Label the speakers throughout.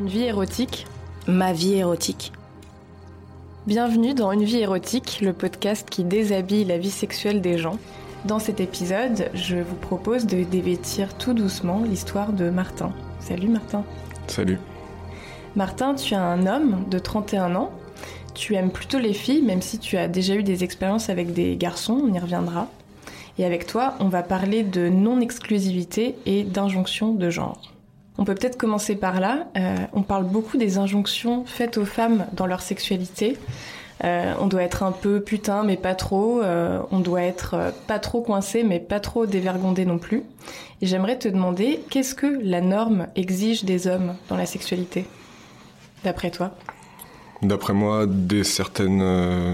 Speaker 1: Une vie érotique
Speaker 2: Ma vie érotique.
Speaker 1: Bienvenue dans Une vie érotique, le podcast qui déshabille la vie sexuelle des gens. Dans cet épisode, je vous propose de dévêtir tout doucement l'histoire de Martin. Salut Martin.
Speaker 3: Salut.
Speaker 1: Martin, tu es un homme de 31 ans. Tu aimes plutôt les filles, même si tu as déjà eu des expériences avec des garçons, on y reviendra. Et avec toi, on va parler de non-exclusivité et d'injonction de genre. On peut peut-être commencer par là. Euh, on parle beaucoup des injonctions faites aux femmes dans leur sexualité. Euh, on doit être un peu putain, mais pas trop. Euh, on doit être pas trop coincé, mais pas trop dévergondé non plus. Et j'aimerais te demander, qu'est-ce que la norme exige des hommes dans la sexualité, d'après toi?
Speaker 3: D'après moi, des certaines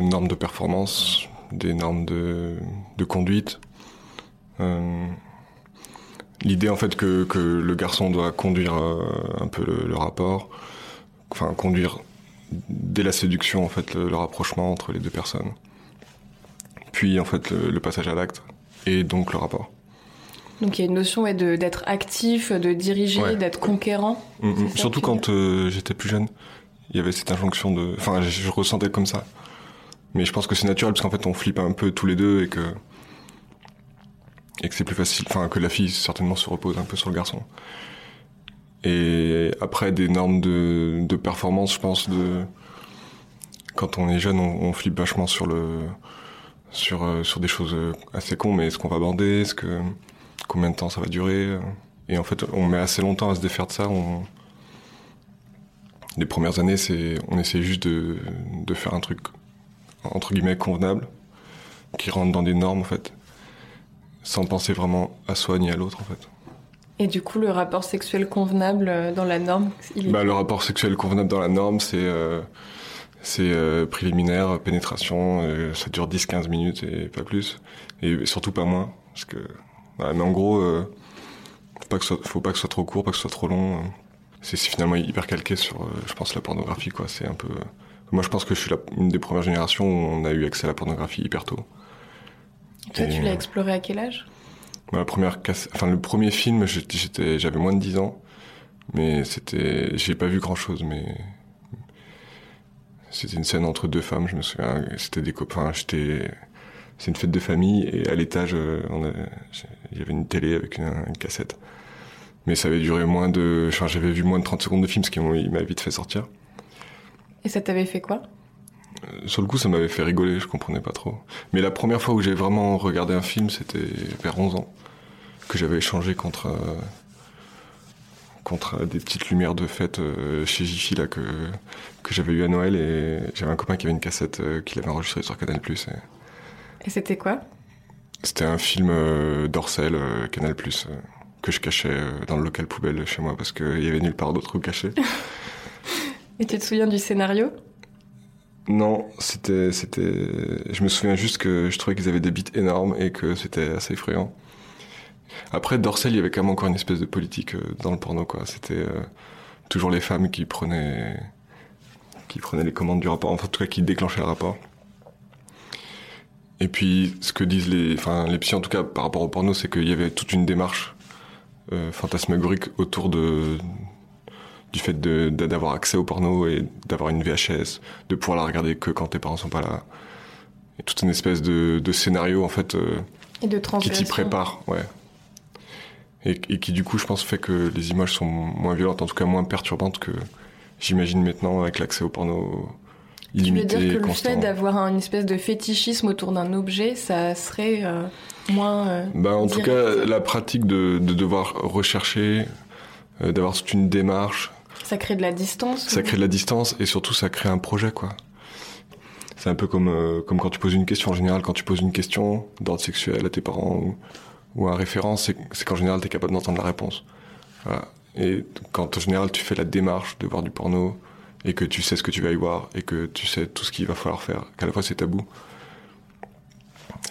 Speaker 3: normes de performance, des normes de, de conduite. L'idée en fait que, que, le garçon doit conduire euh, un peu le, le, rapport, enfin conduire dès la séduction en fait le, le, rapprochement entre les deux personnes, puis en fait le, le passage à l'acte et donc le rapport.
Speaker 1: Donc il y a une notion ouais, d'être actif, de diriger, ouais. d'être conquérant.
Speaker 3: Mmh, mmh. Surtout quand euh, j'étais plus jeune, il y avait cette injonction de, enfin je, je ressentais comme ça. Mais je pense que c'est naturel parce qu'en fait on flippe un peu tous les deux et que et que c'est plus facile, enfin que la fille certainement se repose un peu sur le garçon. Et après des normes de, de performance, je pense de quand on est jeune, on, flippe vachement sur le sur euh, sur des choses assez cons, mais est-ce qu'on va bander, est-ce que combien de temps ça va durer Et en fait, on met assez longtemps à se défaire de ça. Les premières années, c'est on essaie juste de de faire un truc entre guillemets convenable qui rentre dans des normes en fait sans penser vraiment à soi ni à l'autre en fait.
Speaker 1: Et du coup, le rapport sexuel convenable dans la norme
Speaker 3: il est... bah, Le rapport sexuel convenable dans la norme, c'est euh, euh, préliminaire, pénétration, euh, ça dure 10-15 minutes et pas plus. Et surtout pas moins. Parce que, ouais, mais en gros, euh, faut, pas que soit, faut pas que ce soit trop court, pas que ce soit trop long. C'est finalement hyper calqué sur, euh, je pense, la pornographie. quoi. C'est un peu. Moi, je pense que je suis la, une des premières générations où on a eu accès à la pornographie hyper tôt.
Speaker 1: Toi, tu l'as exploré à quel âge?
Speaker 3: La première casse... enfin le premier film, j'étais, j'avais moins de 10 ans, mais c'était, j'ai pas vu grand chose, mais c'était une scène entre deux femmes. Je me souviens, c'était des copains. J'étais, c'est une fête de famille et à l'étage, il y avait une télé avec une, une, cassette. Mais ça avait duré moins de, enfin, j'avais vu moins de 30 secondes de film, ce qui m'a vite fait sortir.
Speaker 1: Et ça t'avait fait quoi?
Speaker 3: Sur le coup, ça m'avait fait rigoler, je comprenais pas trop. Mais la première fois où j'ai vraiment regardé un film, c'était vers 11 ans, que j'avais échangé contre euh, contre des petites lumières de fête euh, chez Jiffy là que que j'avais eu à Noël et j'avais un copain qui avait une cassette euh, qu'il avait enregistrée sur Canal+. Et,
Speaker 1: et c'était quoi?
Speaker 3: C'était un film euh, d'Orcel Canal+. que je cachais dans le local poubelle chez moi parce qu'il y avait nulle part d'autre où cacher.
Speaker 1: et tu te souviens du scénario?
Speaker 3: Non, c'était, c'était. Je me souviens juste que je trouvais qu'ils avaient des bits énormes et que c'était assez effrayant. Après, Dorsel, il y avait quand même encore une espèce de politique dans le porno, quoi. C'était euh, toujours les femmes qui prenaient, qui prenaient les commandes du rapport, enfin, en tout cas, qui déclenchaient le rapport. Et puis, ce que disent les, enfin, les psys, en tout cas, par rapport au porno, c'est qu'il y avait toute une démarche euh, fantasmagorique autour de du fait d'avoir accès au porno et d'avoir une VHS, de pouvoir la regarder que quand tes parents sont pas là. Et toute une espèce de, de scénario en fait euh,
Speaker 1: et de
Speaker 3: qui t'y prépare, ouais. Et, et, qui du coup, je pense, fait que les images sont moins violentes, en tout cas moins perturbantes que j'imagine maintenant avec l'accès au porno illimité.
Speaker 1: Tu veux dire que
Speaker 3: constant.
Speaker 1: le fait d'avoir une espèce de fétichisme autour d'un objet, ça serait euh, moins. Euh,
Speaker 3: bah, en tout cas, la pratique de, de devoir rechercher, euh, d'avoir toute une démarche,
Speaker 1: ça crée de la distance.
Speaker 3: Ça crée de la distance et surtout ça crée un projet quoi. C'est un peu comme euh, comme quand tu poses une question en général quand tu poses une question d'ordre sexuel à tes parents ou, ou un référent c'est c'est qu'en général tu es capable d'entendre la réponse. Voilà. Et quand en général tu fais la démarche de voir du porno et que tu sais ce que tu vas y voir et que tu sais tout ce qu'il va falloir faire, qu'à la fois c'est tabou,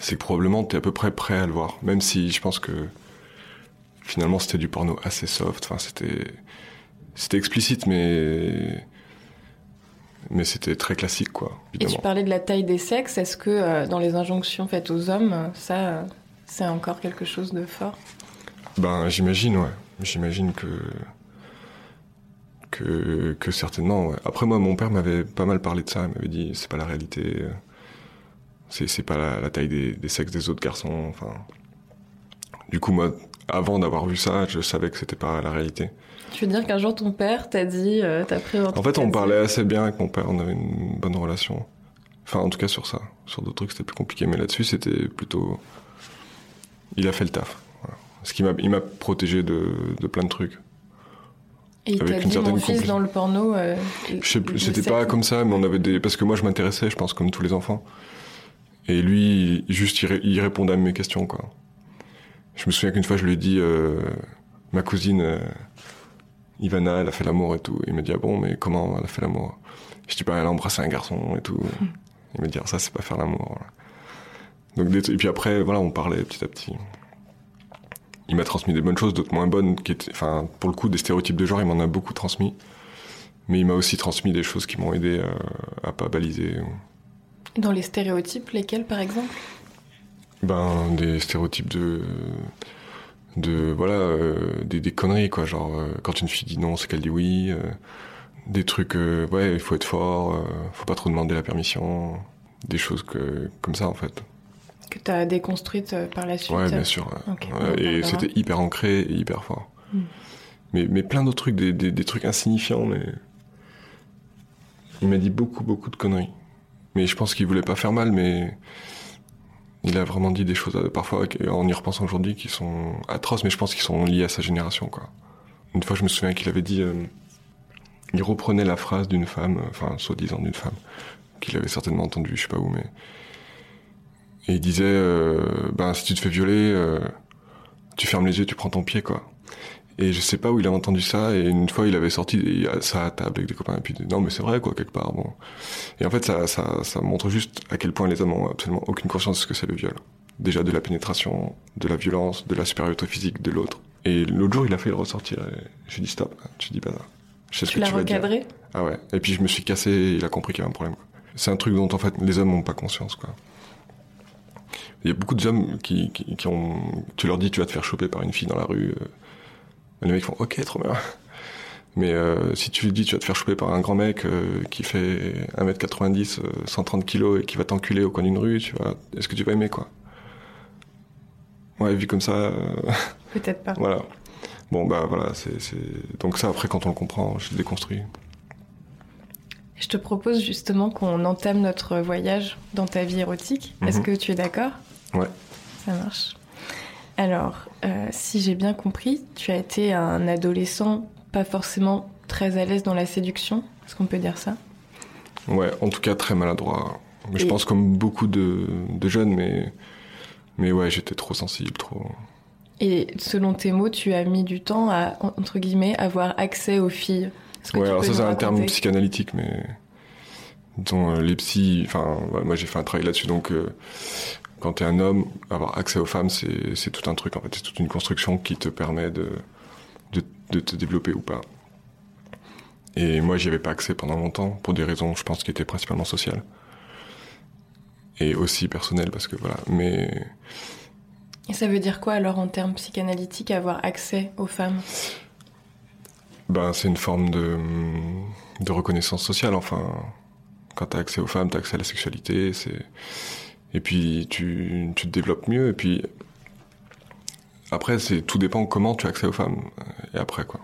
Speaker 3: c'est que probablement tu es à peu près prêt à le voir même si je pense que finalement c'était du porno assez soft, enfin c'était c'était explicite, mais mais c'était très classique, quoi.
Speaker 1: Évidemment. Et tu parlais de la taille des sexes. Est-ce que euh, dans les injonctions faites aux hommes, ça, euh, c'est encore quelque chose de fort?
Speaker 3: Ben, j'imagine, ouais. J'imagine que que, que certainement. Ouais. Après, moi, mon père m'avait pas mal parlé de ça. Il m'avait dit c'est pas la réalité. C'est, c'est pas la, la taille des, des, sexes des autres garçons. Enfin, du coup, moi, avant d'avoir vu ça, je savais que c'était pas la réalité.
Speaker 1: Tu veux dire qu'un jour ton père t'a dit, euh, t'as pris
Speaker 3: En fait, on parlait assez bien avec mon père. On avait une bonne relation. Enfin, en tout cas sur ça. Sur d'autres trucs, c'était plus compliqué. Mais là-dessus, c'était plutôt. Il a fait le taf. Voilà. Ce qui m'a, il m'a protégé de, de plein de trucs.
Speaker 1: Et il t'a dit mon fils dans le porno. Euh,
Speaker 3: je sais plus, c'était pas comme ça, mais on avait des parce que moi je m'intéressais, je pense comme tous les enfants. Et lui, juste il, il répondait à mes questions quoi. Je me souviens qu'une fois je lui ai dit euh, ma cousine euh, Ivana, elle a fait l'amour et tout. Il m'a dit ah bon, mais comment elle a fait l'amour? Je dis bah elle a embrassé un garçon et tout. Il m'a dit ah, ça c'est pas faire l'amour. Donc et puis après voilà on parlait petit à petit il m'a transmis des bonnes choses, d'autres moins bonnes, qui étaient, enfin, pour le coup, des stéréotypes de genre, il m'en a beaucoup transmis. Mais il m'a aussi transmis des choses qui m'ont aidé à, à pas baliser.
Speaker 1: Dans les stéréotypes, lesquels, par exemple?
Speaker 3: Ben, des stéréotypes de, de voilà, euh, des, des, conneries quoi. Genre, euh, quand une fille dit non, c'est qu'elle dit oui. Euh, des trucs, ouais, il faut être fort, faut pas trop demander la permission. Des choses que, comme ça, en fait
Speaker 1: que tu as déconstruite par la suite
Speaker 3: Ouais, bien sûr. Okay, et c'était hyper ancré et hyper fort. Mm. Mais, mais plein d'autres trucs, des, des, des, trucs insignifiants, mais. Il m'a dit beaucoup, beaucoup de conneries. Mais je pense qu'il voulait pas faire mal, mais. Il a vraiment dit des choses, euh, parfois, en y repensant aujourd'hui, qui sont atroces, mais je pense qu'ils sont liés à sa génération, quoi. Une fois, je me souviens qu'il avait dit. Euh, il reprenait la phrase d'une femme, enfin, soi-disant d'une femme, qu'il avait certainement entendue, je sais pas où, mais et il disait, euh, ben si tu te fais violer, euh, tu fermes les yeux, tu prends ton pied, quoi. Et je sais pas où il a entendu ça. Et une fois, il avait sorti ça à table avec des copains. Et puis non, mais c'est vrai, quoi, quelque part. Bon. Et en fait, ça, ça, ça montre juste à quel point les hommes ont absolument aucune conscience de ce que c'est le viol. Déjà de la pénétration, de la violence, de la supériorité physique de l'autre. Et l'autre jour, il a fait le ressortir. Et j'ai dit stop. Tu dis pas ça.
Speaker 1: Je sais ce tu l'as recadré?
Speaker 3: Ah ouais. Et puis je me suis cassé. Et il a compris qu'il y avait un problème. C'est un truc dont en fait les hommes n'ont pas conscience, quoi. Il y a beaucoup d'hommes qui, qui, qui, ont. Tu leur dis, tu vas te faire choper par une fille dans la rue. Euh, les mecs font, ok, trop bien. Mais euh, si tu lui dis, tu vas te faire choper par un grand mec euh, qui fait 1m90, 130 kg et qui va t'enculer au coin d'une rue, tu vas. Est-ce que tu vas aimer, quoi? Ouais, vu comme ça. Euh,
Speaker 1: Peut-être pas.
Speaker 3: voilà. Bon, bah voilà, c'est. Donc ça, après, quand on le comprend, je le déconstruis.
Speaker 1: Je te propose justement qu'on entame notre voyage dans ta vie érotique. Est-ce
Speaker 3: Mhm.
Speaker 1: que tu es d'accord?
Speaker 3: Ouais.
Speaker 1: Ça marche. Alors, euh, si j'ai bien compris, tu as été un adolescent pas forcément très à l'aise dans la séduction. Est-ce qu'on peut dire ça?
Speaker 3: Ouais, en tout cas très maladroit. Mais
Speaker 1: Et-
Speaker 3: Je pense comme beaucoup de, de jeunes, mais, mais ouais, j'étais trop sensible, trop.
Speaker 1: Et selon tes mots, tu as mis du temps à, entre guillemets, avoir accès aux filles. Que
Speaker 3: Ouais, alors ça c'est un terme psychanalytique, mais dont euh, les psys, enfin, ouais, moi j'ai fait un travail là-dessus, donc euh, quand t'es un homme, avoir accès aux femmes, c'est c'est tout un truc en fait, c'est toute une construction qui te permet de, de, de te développer ou pas. Et moi j'y avais pas accès pendant longtemps, pour des raisons, je pense, qui étaient principalement sociales. Et aussi personnelles, parce que voilà, mais
Speaker 1: Et ça veut dire quoi alors en termes psychanalytiques, avoir accès aux femmes?
Speaker 3: Ben, c'est une forme de, de reconnaissance sociale. Enfin, quand t'as accès aux femmes, t'as accès à la sexualité. C'est et puis tu, tu te développes mieux. Et puis après, c'est tout dépend comment tu as accès aux femmes. euh, Et après quoi.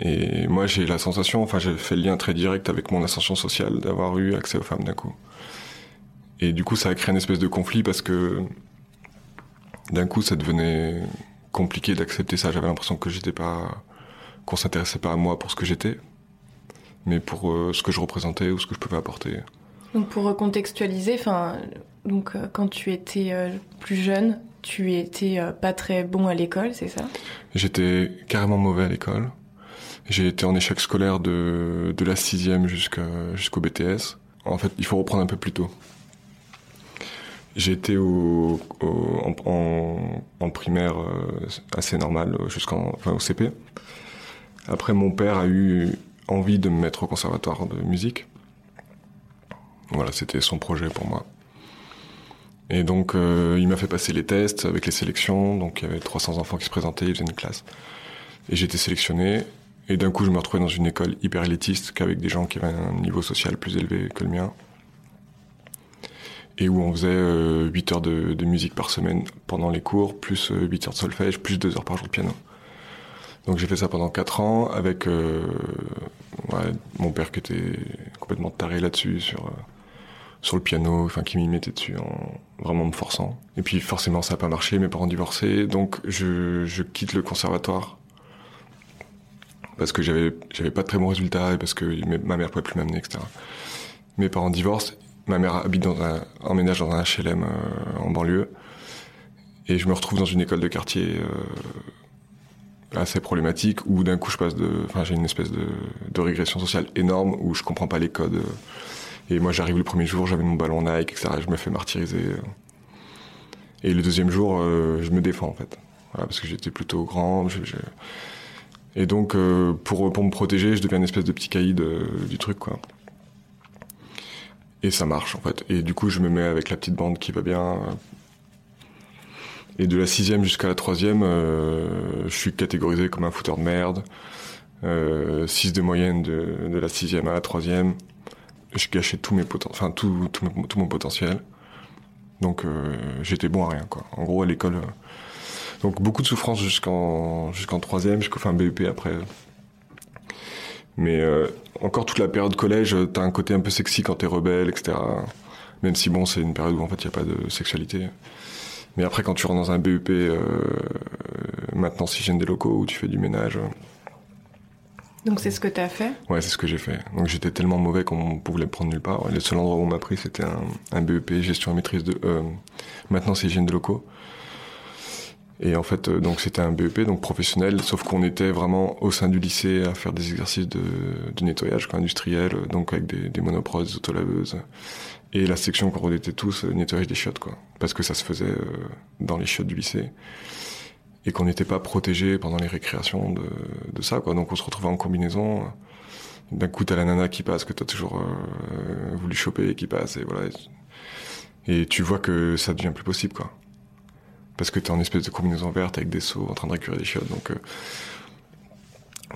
Speaker 3: Et moi, j'ai la sensation, enfin, j'ai fait le lien très direct avec mon ascension sociale d'avoir eu accès aux femmes d'un coup. Et du coup, ça a créé une espèce de conflit parce que d'un coup, ça devenait compliqué d'accepter ça. J'avais l'impression que j'étais pas qu'on s'intéressait pas à moi pour ce que j'étais, mais pour euh, ce que je représentais ou ce que je pouvais apporter.
Speaker 1: Pour recontextualiser, enfin, donc euh, quand tu étais euh, plus jeune, tu étais euh, pas très bon à l'école, c'est ça?
Speaker 3: J'étais carrément mauvais à l'école. J'ai été en échec scolaire de, de la sixième jusqu'au BTS. En fait, il faut reprendre un peu plus tôt. J'ai été en, primaire assez normal jusqu'en au CP. Après, mon père a eu envie de me mettre au conservatoire de musique. Voilà, c'était son projet pour moi. Et donc, euh, il m'a fait passer les tests avec les sélections. Donc, il y avait 300 enfants qui se présentaient, il faisait une classe. Et été sélectionné. Et d'un coup, je me retrouvais dans une école hyper élitiste, qu'avec des gens qui avaient un niveau social plus élevé que le mien. Et où on faisait 8 euh, heures de, musique par semaine pendant les cours, plus 8 euh, heures de solfège, plus 2 heures par jour de piano. Donc j'ai fait ça pendant 4 ans avec mon père qui était complètement taré là-dessus, sur le piano, enfin qui m'y mettait dessus en vraiment me forçant. Et puis forcément ça n'a pas marché, mes parents divorcés, donc je, quitte le conservatoire parce que j'avais j'avais pas de très bons résultats et parce que ma mère pouvait plus m'amener, etc. Mes parents divorcent, ma mère habite dans un emménage dans un HLM euh, en banlieue et je me retrouve dans une école de quartier euh, assez problématique où d'un coup je passe de, enfin j'ai une espèce de, de, régression sociale énorme où je comprends pas les codes euh, et moi j'arrive le premier jour j'avais mon ballon Nike etc. Et je me fais martyriser et le deuxième jour je me défends en fait voilà, parce que j'étais plutôt grand. Et donc, euh, pour, pour me protéger, je deviens une espèce de petit caïd euh, du truc, quoi. Et ça marche, en fait. Et du coup, je me mets avec la petite bande qui va bien. Et de la sixième jusqu'à la troisième, euh, je suis catégorisé comme un fouteur de merde. Euh, 6 de moyenne de, de la sixième à la troisième. Je gâchais tout, mon potentiel. Donc j'étais bon à rien. En gros, à l'école, donc beaucoup de souffrance jusqu'en jusqu'en troisième, jusqu'au fin BEP après. Mais euh, encore toute la période collège, t'as un côté un peu sexy quand t'es rebelle, etc. Même si bon, c'est une période où en fait il y a pas de sexualité. Mais après, quand tu rentres dans un BEP, euh, maintenant hygiène des locaux, où tu fais du ménage.
Speaker 1: Donc c'est ce que t'as fait
Speaker 3: Ouais, c'est ce que j'ai fait. Donc j'étais tellement mauvais qu'on pouvait me prendre nulle part. Le seul endroit où on m'a pris, c'était un, BEP gestion et maîtrise de euh, maintenance hygiène des locaux. Et en fait, euh, donc c'était un BEP, donc professionnel, sauf qu'on était vraiment au sein du lycée à faire des exercices de, de nettoyage industriel, donc avec des, des monoproses, des autolaveuses. Et la section qu'on était tous, euh, nettoyage des chiottes, quoi. Parce que ça se faisait euh, dans les chiottes du lycée. Et qu'on n'était pas protégé pendant les récréations de, ça, quoi. Donc on se retrouvait en combinaison. D'un coup, t'as la nana qui passe, que t'as toujours euh, voulu choper, qui passe, et voilà. Et tu vois que ça devient plus possible, quoi parce que tu es en espèce de combinaison verte avec des seaux en train de récupérer des chiottes. Donc, euh,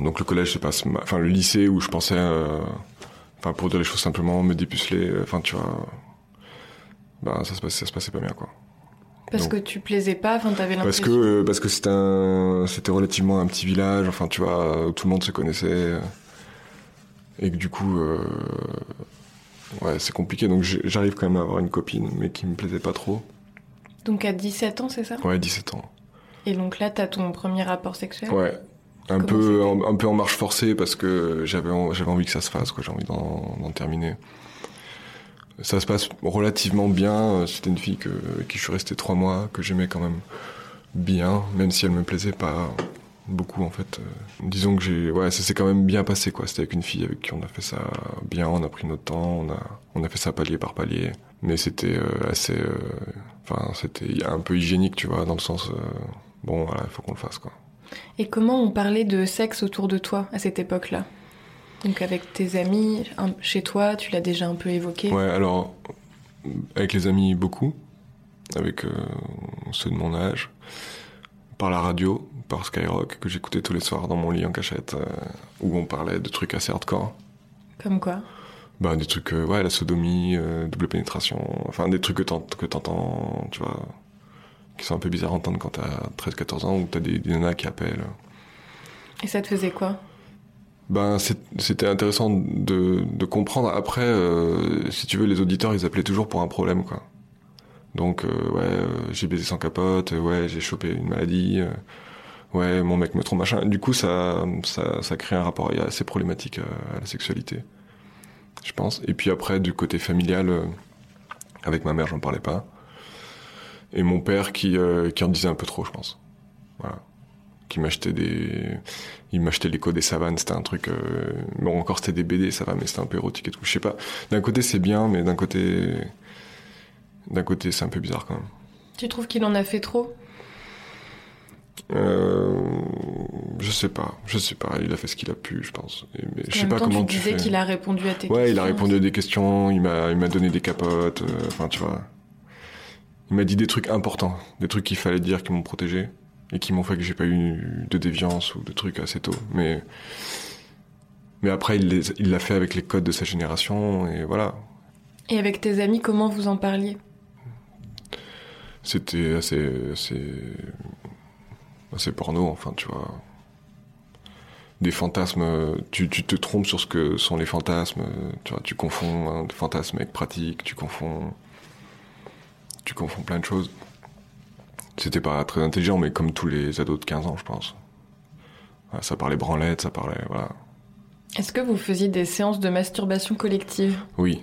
Speaker 3: donc le collège se passe, enfin le lycée où je pensais, euh, pour dire les choses simplement, me dépuceler, enfin tu vois, bah ça se passait, ça se passait pas bien quoi.
Speaker 1: Parce que tu plaisais pas, enfin t'avais l'impression.
Speaker 3: Parce que parce que c'était un, c'était relativement un petit village, enfin tu vois, où tout le monde se connaissait, et que du coup, ouais c'est compliqué. Donc j'arrive quand même à avoir une copine, mais qui me plaisait pas trop.
Speaker 1: Donc à 17 ans, c'est ça?
Speaker 3: Ouais, 17 ans.
Speaker 1: Et donc là, t'as ton premier rapport sexuel?
Speaker 3: Ouais. Un peu, un, peu en marche forcée parce que j'avais j'avais envie que ça se fasse, quoi. J'ai envie d'en terminer. Ça se passe relativement bien. C'était une fille que, qui je suis resté trois mois, que j'aimais quand même bien, même si elle me plaisait pas beaucoup en fait. Disons que j'ai, ouais, ça s'est quand même bien passé quoi. C'était avec une fille avec qui on a fait ça bien, on a pris notre temps, on a, on a fait ça palier par palier, mais c'était euh, assez, euh, enfin c'était un peu hygiénique tu vois, dans le sens, euh, bon voilà, il faut qu'on le fasse quoi.
Speaker 1: Et comment on parlait de sexe autour de toi à cette époque-là? Donc avec tes amis, chez toi, tu l'as déjà un peu évoqué.
Speaker 3: Ouais, alors avec les amis beaucoup, avec ceux de mon âge, par la radio, par Skyrock que j'écoutais tous les soirs dans mon lit en cachette, euh, où on parlait de trucs assez hardcore.
Speaker 1: Comme quoi?
Speaker 3: Bah des trucs, euh, ouais, la sodomie, euh, double pénétration, enfin des trucs que t'entends, tu vois, qui sont un peu bizarres à entendre quand t'as 13-14 ans, ou t'as des, des nanas qui appellent.
Speaker 1: Et ça te faisait quoi?
Speaker 3: Ben c'était intéressant de, comprendre. Après, si tu veux, les auditeurs, ils appelaient toujours pour un problème, quoi. Donc, ouais, j'ai baisé sans capote, ouais, j'ai chopé une maladie, ouais, mon mec me trompe, machin. Du coup, ça, ça, crée un rapport assez problématique à, la sexualité, je pense. Et puis après, du côté familial, euh, avec ma mère, j'en parlais pas. Et mon père qui, euh, qui en disait un peu trop, je pense. Voilà. Qui m'achetait des, il m'achetait l'écho des savanes, c'était un truc, euh... bon encore c'était des BD, ça va, mais c'était un peu érotique et tout. Je sais pas. D'un côté c'est bien, mais d'un côté, d'un côté c'est un peu bizarre quand même.
Speaker 1: Tu trouves qu'il en a fait trop?
Speaker 3: Euh, je sais pas, je sais pas. Il a fait ce qu'il a pu, je pense.
Speaker 1: mais je sais pas comment tu disais qu'il a répondu à tes questions.
Speaker 3: Ouais, il a répondu à des questions. Il m'a, il m'a donné des capotes. Euh, enfin, tu vois. Il m'a dit des trucs importants, des trucs qu'il fallait dire qui m'ont protégé. Et qui m'ont fait que j'ai pas eu de déviance ou de trucs assez tôt. Mais mais après, il l'a fait avec les codes de sa génération et voilà.
Speaker 1: Et avec tes amis, comment vous en parliez?
Speaker 3: C'était assez, assez, assez porno, enfin, tu vois. Des fantasmes, tu, tu te trompes sur ce que sont les fantasmes, tu vois, tu confonds hein, fantasmes avec pratique, tu confonds, tu confonds plein de choses. C'était pas très intelligent, mais comme tous les ados de 15 ans, je pense. Ça parlait branlette, ça parlait, voilà.
Speaker 1: Est-ce que vous faisiez des séances de masturbation collective?
Speaker 3: Oui,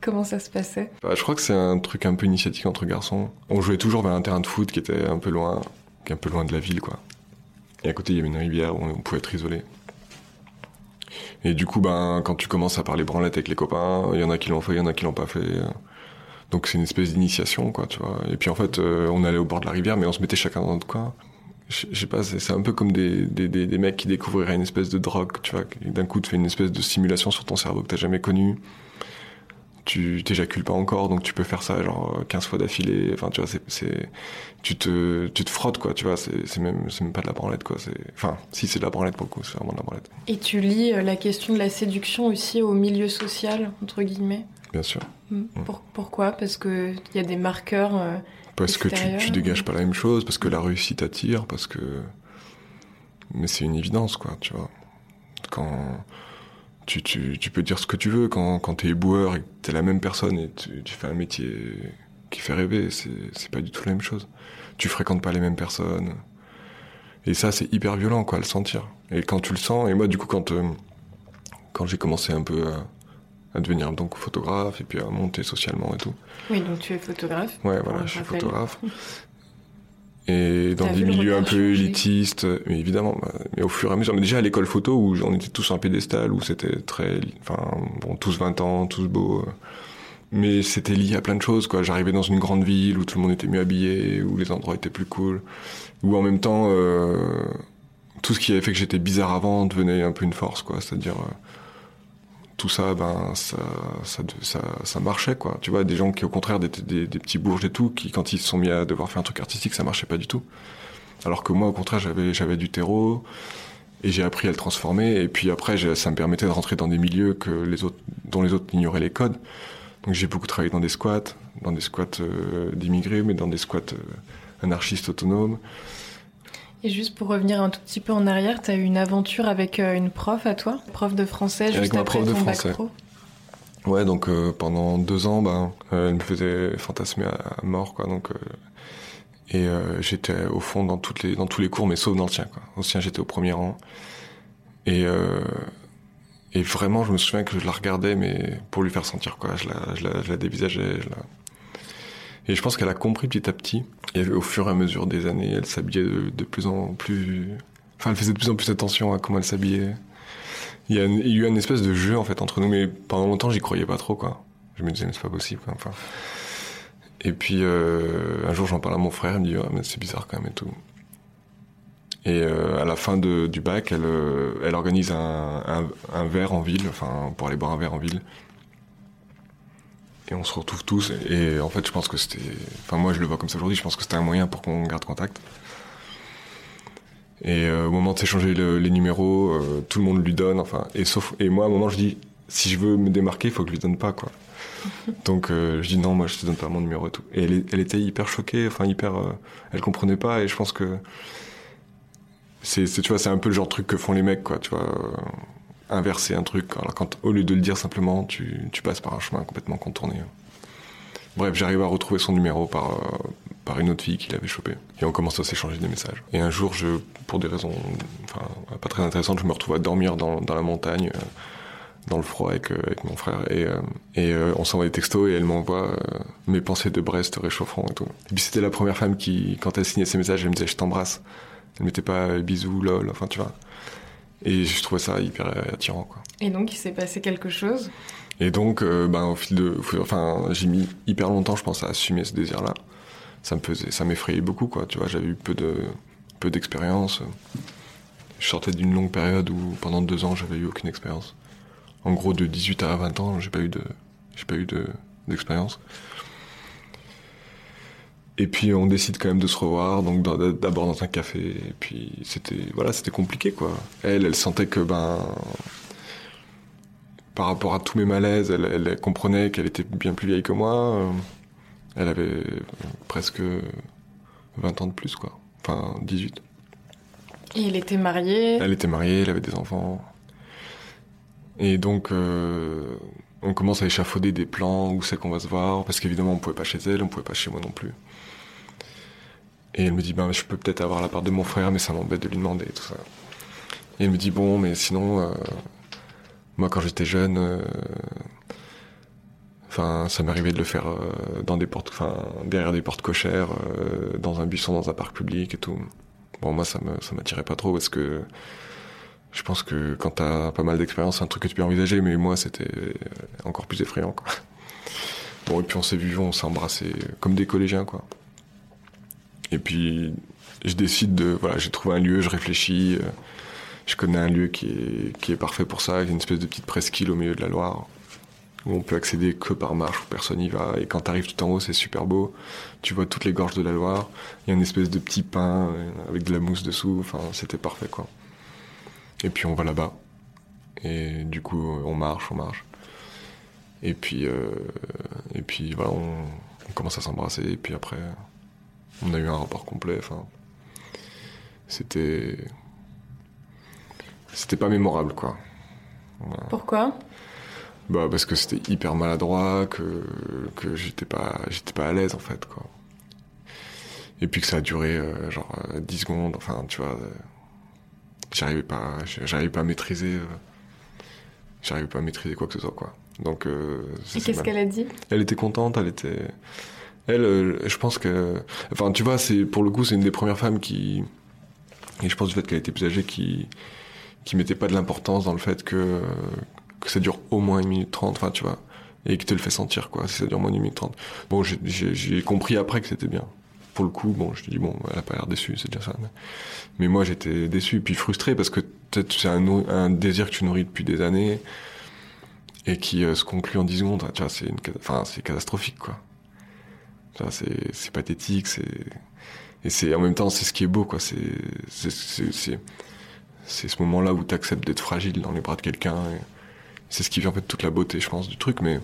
Speaker 1: Comment ça se passait?
Speaker 3: Bah, je crois que c'est un truc un peu initiatique entre garçons. On jouait toujours vers un terrain de foot qui était un peu loin, qui est un peu loin de la ville, quoi. Et à côté, il y avait une rivière où on pouvait être isolé. Et du coup, ben, quand tu commences à parler branlette avec les copains, il y en a qui l'ont fait, il y en a qui l'ont pas fait. Donc c'est une espèce d'initiation, quoi, tu vois. Et puis en fait, euh, on allait au bord de la rivière, mais on se mettait chacun dans notre coin. Je sais pas, c'est un peu comme des, des, des, mecs qui découvriraient une espèce de drogue, tu vois. D'un coup, tu fais une espèce de stimulation sur ton cerveau que t'as jamais connu tu t'éjacules pas encore, donc tu peux faire ça genre 15 fois d'affilée. Enfin, tu vois, c'est, tu te, tu te frottes quoi, tu vois. C'est, même, même pas de la branlette quoi. Enfin, si c'est de la branlette pour le coup, c'est vraiment de la branlette,
Speaker 1: Et tu lis euh, la question de la séduction aussi au milieu social, entre guillemets?
Speaker 3: Bien sûr.
Speaker 1: Mm. Pour- pourquoi? Parce qu'il y a des marqueurs. euh,
Speaker 3: Parce que tu, tu dégages pas la même chose, parce que la réussite attire, parce que, mais c'est une évidence quoi, tu vois. Quand tu, tu, tu peux dire ce que tu veux quand, quand t'es éboueur et que t'es la même personne et tu, tu fais un métier qui fait rêver, c'est, c'est pas du tout la même chose. Tu fréquentes pas les mêmes personnes. Et ça, c'est hyper violent, quoi, à le sentir. Et quand tu le sens, et moi, du coup, quand, euh, quand j'ai commencé un peu à, à devenir donc photographe et puis à monter socialement et tout.
Speaker 1: Oui, donc tu es photographe.
Speaker 3: Ouais, voilà, je suis
Speaker 1: rappel.
Speaker 3: photographe. Et dans des milieux un peu élitistes, mais évidemment, bah, mais au fur et à mesure. Mais déjà à l'école photo, où on était tous un pédestal, où c'était très. Enfin, bon, tous 20 ans, tous beaux. euh, Mais c'était lié à plein de choses, quoi. J'arrivais dans une grande ville où tout le monde était mieux habillé, où les endroits étaient plus cool, où en même temps, euh, tout ce qui avait fait que j'étais bizarre avant devenait un peu une force, quoi. C'est-à-dire. euh, tout ça, ben, ça, ça, marchait, quoi. Tu vois, des gens qui, au contraire, des, des petits bourges et tout, qui, quand ils se sont mis à devoir faire un truc artistique, ça marchait pas du tout. Alors que moi, au contraire, j'avais, du terreau, et j'ai appris à le transformer, et puis après, ça me permettait de rentrer dans des milieux que les autres, dont les autres ignoraient les codes. Donc j'ai beaucoup travaillé dans des squats, dans des squats euh, d'immigrés, mais dans des squats euh, anarchistes autonomes.
Speaker 1: Et juste pour revenir un tout petit peu en arrière, tu as eu une aventure avec euh, une prof à toi, prof de français,
Speaker 3: Avec
Speaker 1: juste
Speaker 3: ma
Speaker 1: après
Speaker 3: prof de
Speaker 1: ton bac
Speaker 3: français.
Speaker 1: pro.
Speaker 3: Ouais, donc euh, pendant deux ans, ben, euh, elle me faisait fantasmer à, mort, quoi. Donc, euh, et j'étais au fond dans toutes les dans tous les cours, mais sauf dans le sien, quoi. Au sien, j'étais au premier rang. Et et vraiment, je me souviens que je la regardais, mais pour lui faire sentir quoi. Je la je la, je la dévisageais. Je la... Et je pense qu'elle a compris petit à petit. Et au fur et à mesure des années, elle s'habillait de, plus en plus. Enfin, elle faisait de plus en plus attention à comment elle s'habillait. Il y, a, eu une espèce de jeu en fait entre nous, mais pendant longtemps j'y croyais pas trop. Je me disais mais c'est pas possible. Et puis euh, un jour j'en parle à mon frère, il me dit ah, c'est bizarre quand même et tout. Et euh, à la fin du bac, elle, euh, organise un, un verre en ville, enfin pour aller boire un verre en ville. Et on se retrouve tous. Et en fait, je pense que c'était. Enfin, moi, je le vois comme ça aujourd'hui. Je pense que c'était un moyen pour qu'on garde contact. Et euh, au moment de s'échanger le- les numéros, euh, tout le monde lui donne. Enfin, et sauf et moi, à un moment, je dis si je veux me démarquer, il faut que je lui donne pas quoi. Donc euh, je dis non, moi, je te donne pas mon numéro et tout. Et elle, était hyper choquée. Enfin, hyper. elle comprenait pas. Et je pense que c'est, c'est tu vois, c'est un peu le genre de truc que font les mecs quoi. Tu vois. Inverser un truc. Alors quand au lieu de le dire simplement, tu, passes par un chemin complètement contourné. Bref, j'arrive à retrouver son numéro par, euh, par une autre fille qui l'avait chopé. Et on commence à s'échanger des messages. Et un jour, je, pour des raisons pas très intéressantes, je me retrouve à dormir dans, dans la montagne, euh, dans le froid avec, euh, avec mon frère. Et, et on s'envoie des textos et elle m'envoie mes pensées de Brest réchauffant et tout. Et puis c'était la première femme qui, quand elle signait ses messages, elle me disait je t'embrasse. Elle mettait pas bisous, lol, enfin tu vois. Et je trouvais ça hyper attirant quoi.
Speaker 1: Et donc il s'est passé quelque chose?
Speaker 3: Et donc, euh, ben, au fil de, enfin, j'ai mis hyper longtemps, je pense, à assumer ce désir-là. Ça me faisait, ça m'effrayait beaucoup, quoi. Tu vois, j'avais eu peu de, peu d'expérience. Je sortais d'une longue période où, pendant deux ans, j'avais eu aucune expérience. En gros, de 18 à 20 ans, j'ai pas eu de, j'ai pas eu de, d'expérience. Et puis on décide quand même de se revoir, donc d'abord dans un café. Et puis c'était voilà, c'était compliqué quoi. Elle, elle sentait que ben par rapport à tous mes malaises, elle, elle comprenait qu'elle était bien plus vieille que moi. Elle avait presque 20 ans de plus quoi, enfin 18.
Speaker 1: Et elle était mariée?
Speaker 3: Elle était mariée, elle avait des enfants. Et donc, euh, on commence à échafauder des plans, où c'est qu'on va se voir, parce qu'évidemment, on pouvait pas chez elle, on pouvait pas chez moi non plus. Et elle me dit, ben, je peux peut-être avoir la part de mon frère, mais ça m'embête de lui demander, tout ça. Et elle me dit, bon, mais sinon, euh, moi, quand j'étais jeune, euh, ça m'arrivait de le faire dans des portes, enfin, derrière des portes cochères, dans un buisson, dans un parc public et tout. Bon, moi, ça me, ça m'attirait pas trop parce que je pense que quand t'as pas mal d'expérience, c'est un truc que tu peux envisager, mais moi, c'était encore plus effrayant. Bon, et puis on s'est vu, on s'est embrassé comme des collégiens, quoi. Et puis, je décide de, voilà, j'ai trouvé un lieu, je réfléchis, euh, je connais un lieu qui est, qui est parfait pour ça, qui est une espèce de petite presqu'île au milieu de la Loire, où on peut accéder que par marche, où personne n'y va, et quand t'arrives tout en haut, c'est super beau, tu vois toutes les gorges de la Loire, il y a une espèce de petit pain euh, avec de la mousse dessous, enfin, c'était parfait, quoi. Et puis on va là-bas. Et du coup, on marche, on marche. Et puis, euh, et puis voilà, on, commence à s'embrasser. Et puis après, on a eu un rapport complet. Enfin, c'était, c'était pas mémorable, quoi.
Speaker 1: Pourquoi?
Speaker 3: Bah parce que c'était hyper maladroit, que que j'étais pas, j'étais pas à l'aise en fait, quoi. Et puis que ça a duré euh, genre 10 euh, secondes. Enfin, tu vois j'arrivais pas, j'arrivais pas à maîtriser, euh, j'arrivais pas à maîtriser quoi que ce soit, quoi. Donc. Euh,
Speaker 1: Et qu'est-ce qu'elle a dit?
Speaker 3: Elle était contente, elle était, elle, euh, je pense que, enfin, tu vois, c'est pour le coup, c'est une des premières femmes qui, et je pense du fait qu'elle était plus âgée, qui, qui mettait pas de l'importance dans le fait que que ça dure au moins une minute trente, enfin, tu vois, et qui te le fait sentir, quoi, si ça dure moins d'une minute trente. Bon, j'ai compris après que c'était bien pour le coup, bon, je te dis, bon, elle a pas l'air déçue, c'est déjà ça. Mais, moi, j'étais déçu, puis frustré, parce que c'est un, désir que tu nourris depuis des années, et qui euh, se conclut en 10 secondes. Tu vois, c'est enfin, c'est catastrophique, quoi. Tu c'est, c'est pathétique, c'est, et c'est, en même temps, c'est ce qui est beau, quoi. C'est, c'est, c'est, c'est ce moment-là où tu acceptes d'être fragile dans les bras de quelqu'un. C'est ce qui vient en fait toute la beauté, je pense, du truc, mais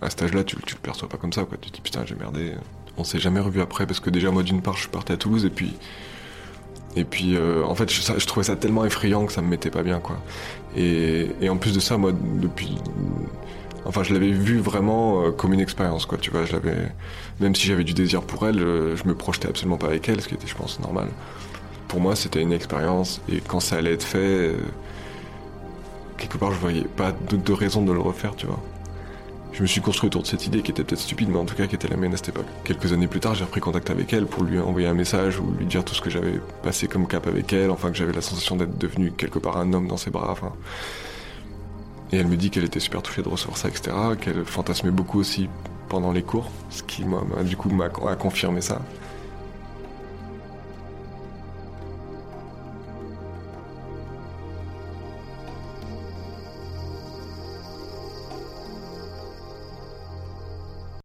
Speaker 3: à cet âge-là, tu, tu le perçois pas comme ça, quoi. Tu te dis, putain, j'ai merdé. On s'est jamais revu après parce que déjà moi d'une part je suis parti à Toulouse et puis et puis euh, en fait je, trouvais ça tellement effrayant que ça me mettait pas bien quoi. Et, en plus de ça moi depuis enfin je l'avais vu vraiment euh, comme une expérience quoi tu vois je l'avais même si j'avais du désir pour elle je, je, me projetais absolument pas avec elle ce qui était je pense normal. Pour moi c'était une expérience et quand ça allait être fait euh, quelque part je voyais pas de raison de le refaire tu vois je me suis construit autour de cette idée qui était peut-être stupide, mais en tout cas qui était la mienne à cette époque. Quelques années plus tard, j'ai repris contact avec elle pour lui envoyer un message ou lui dire tout ce que j'avais passé comme cap avec elle, enfin que j'avais la sensation d'être devenu quelque part un homme dans ses bras. Enfin. Et elle me dit qu'elle était super touchée de recevoir ça, etc. Qu'elle fantasmait beaucoup aussi pendant les cours, ce qui m'a du coup m'a confirmé ça.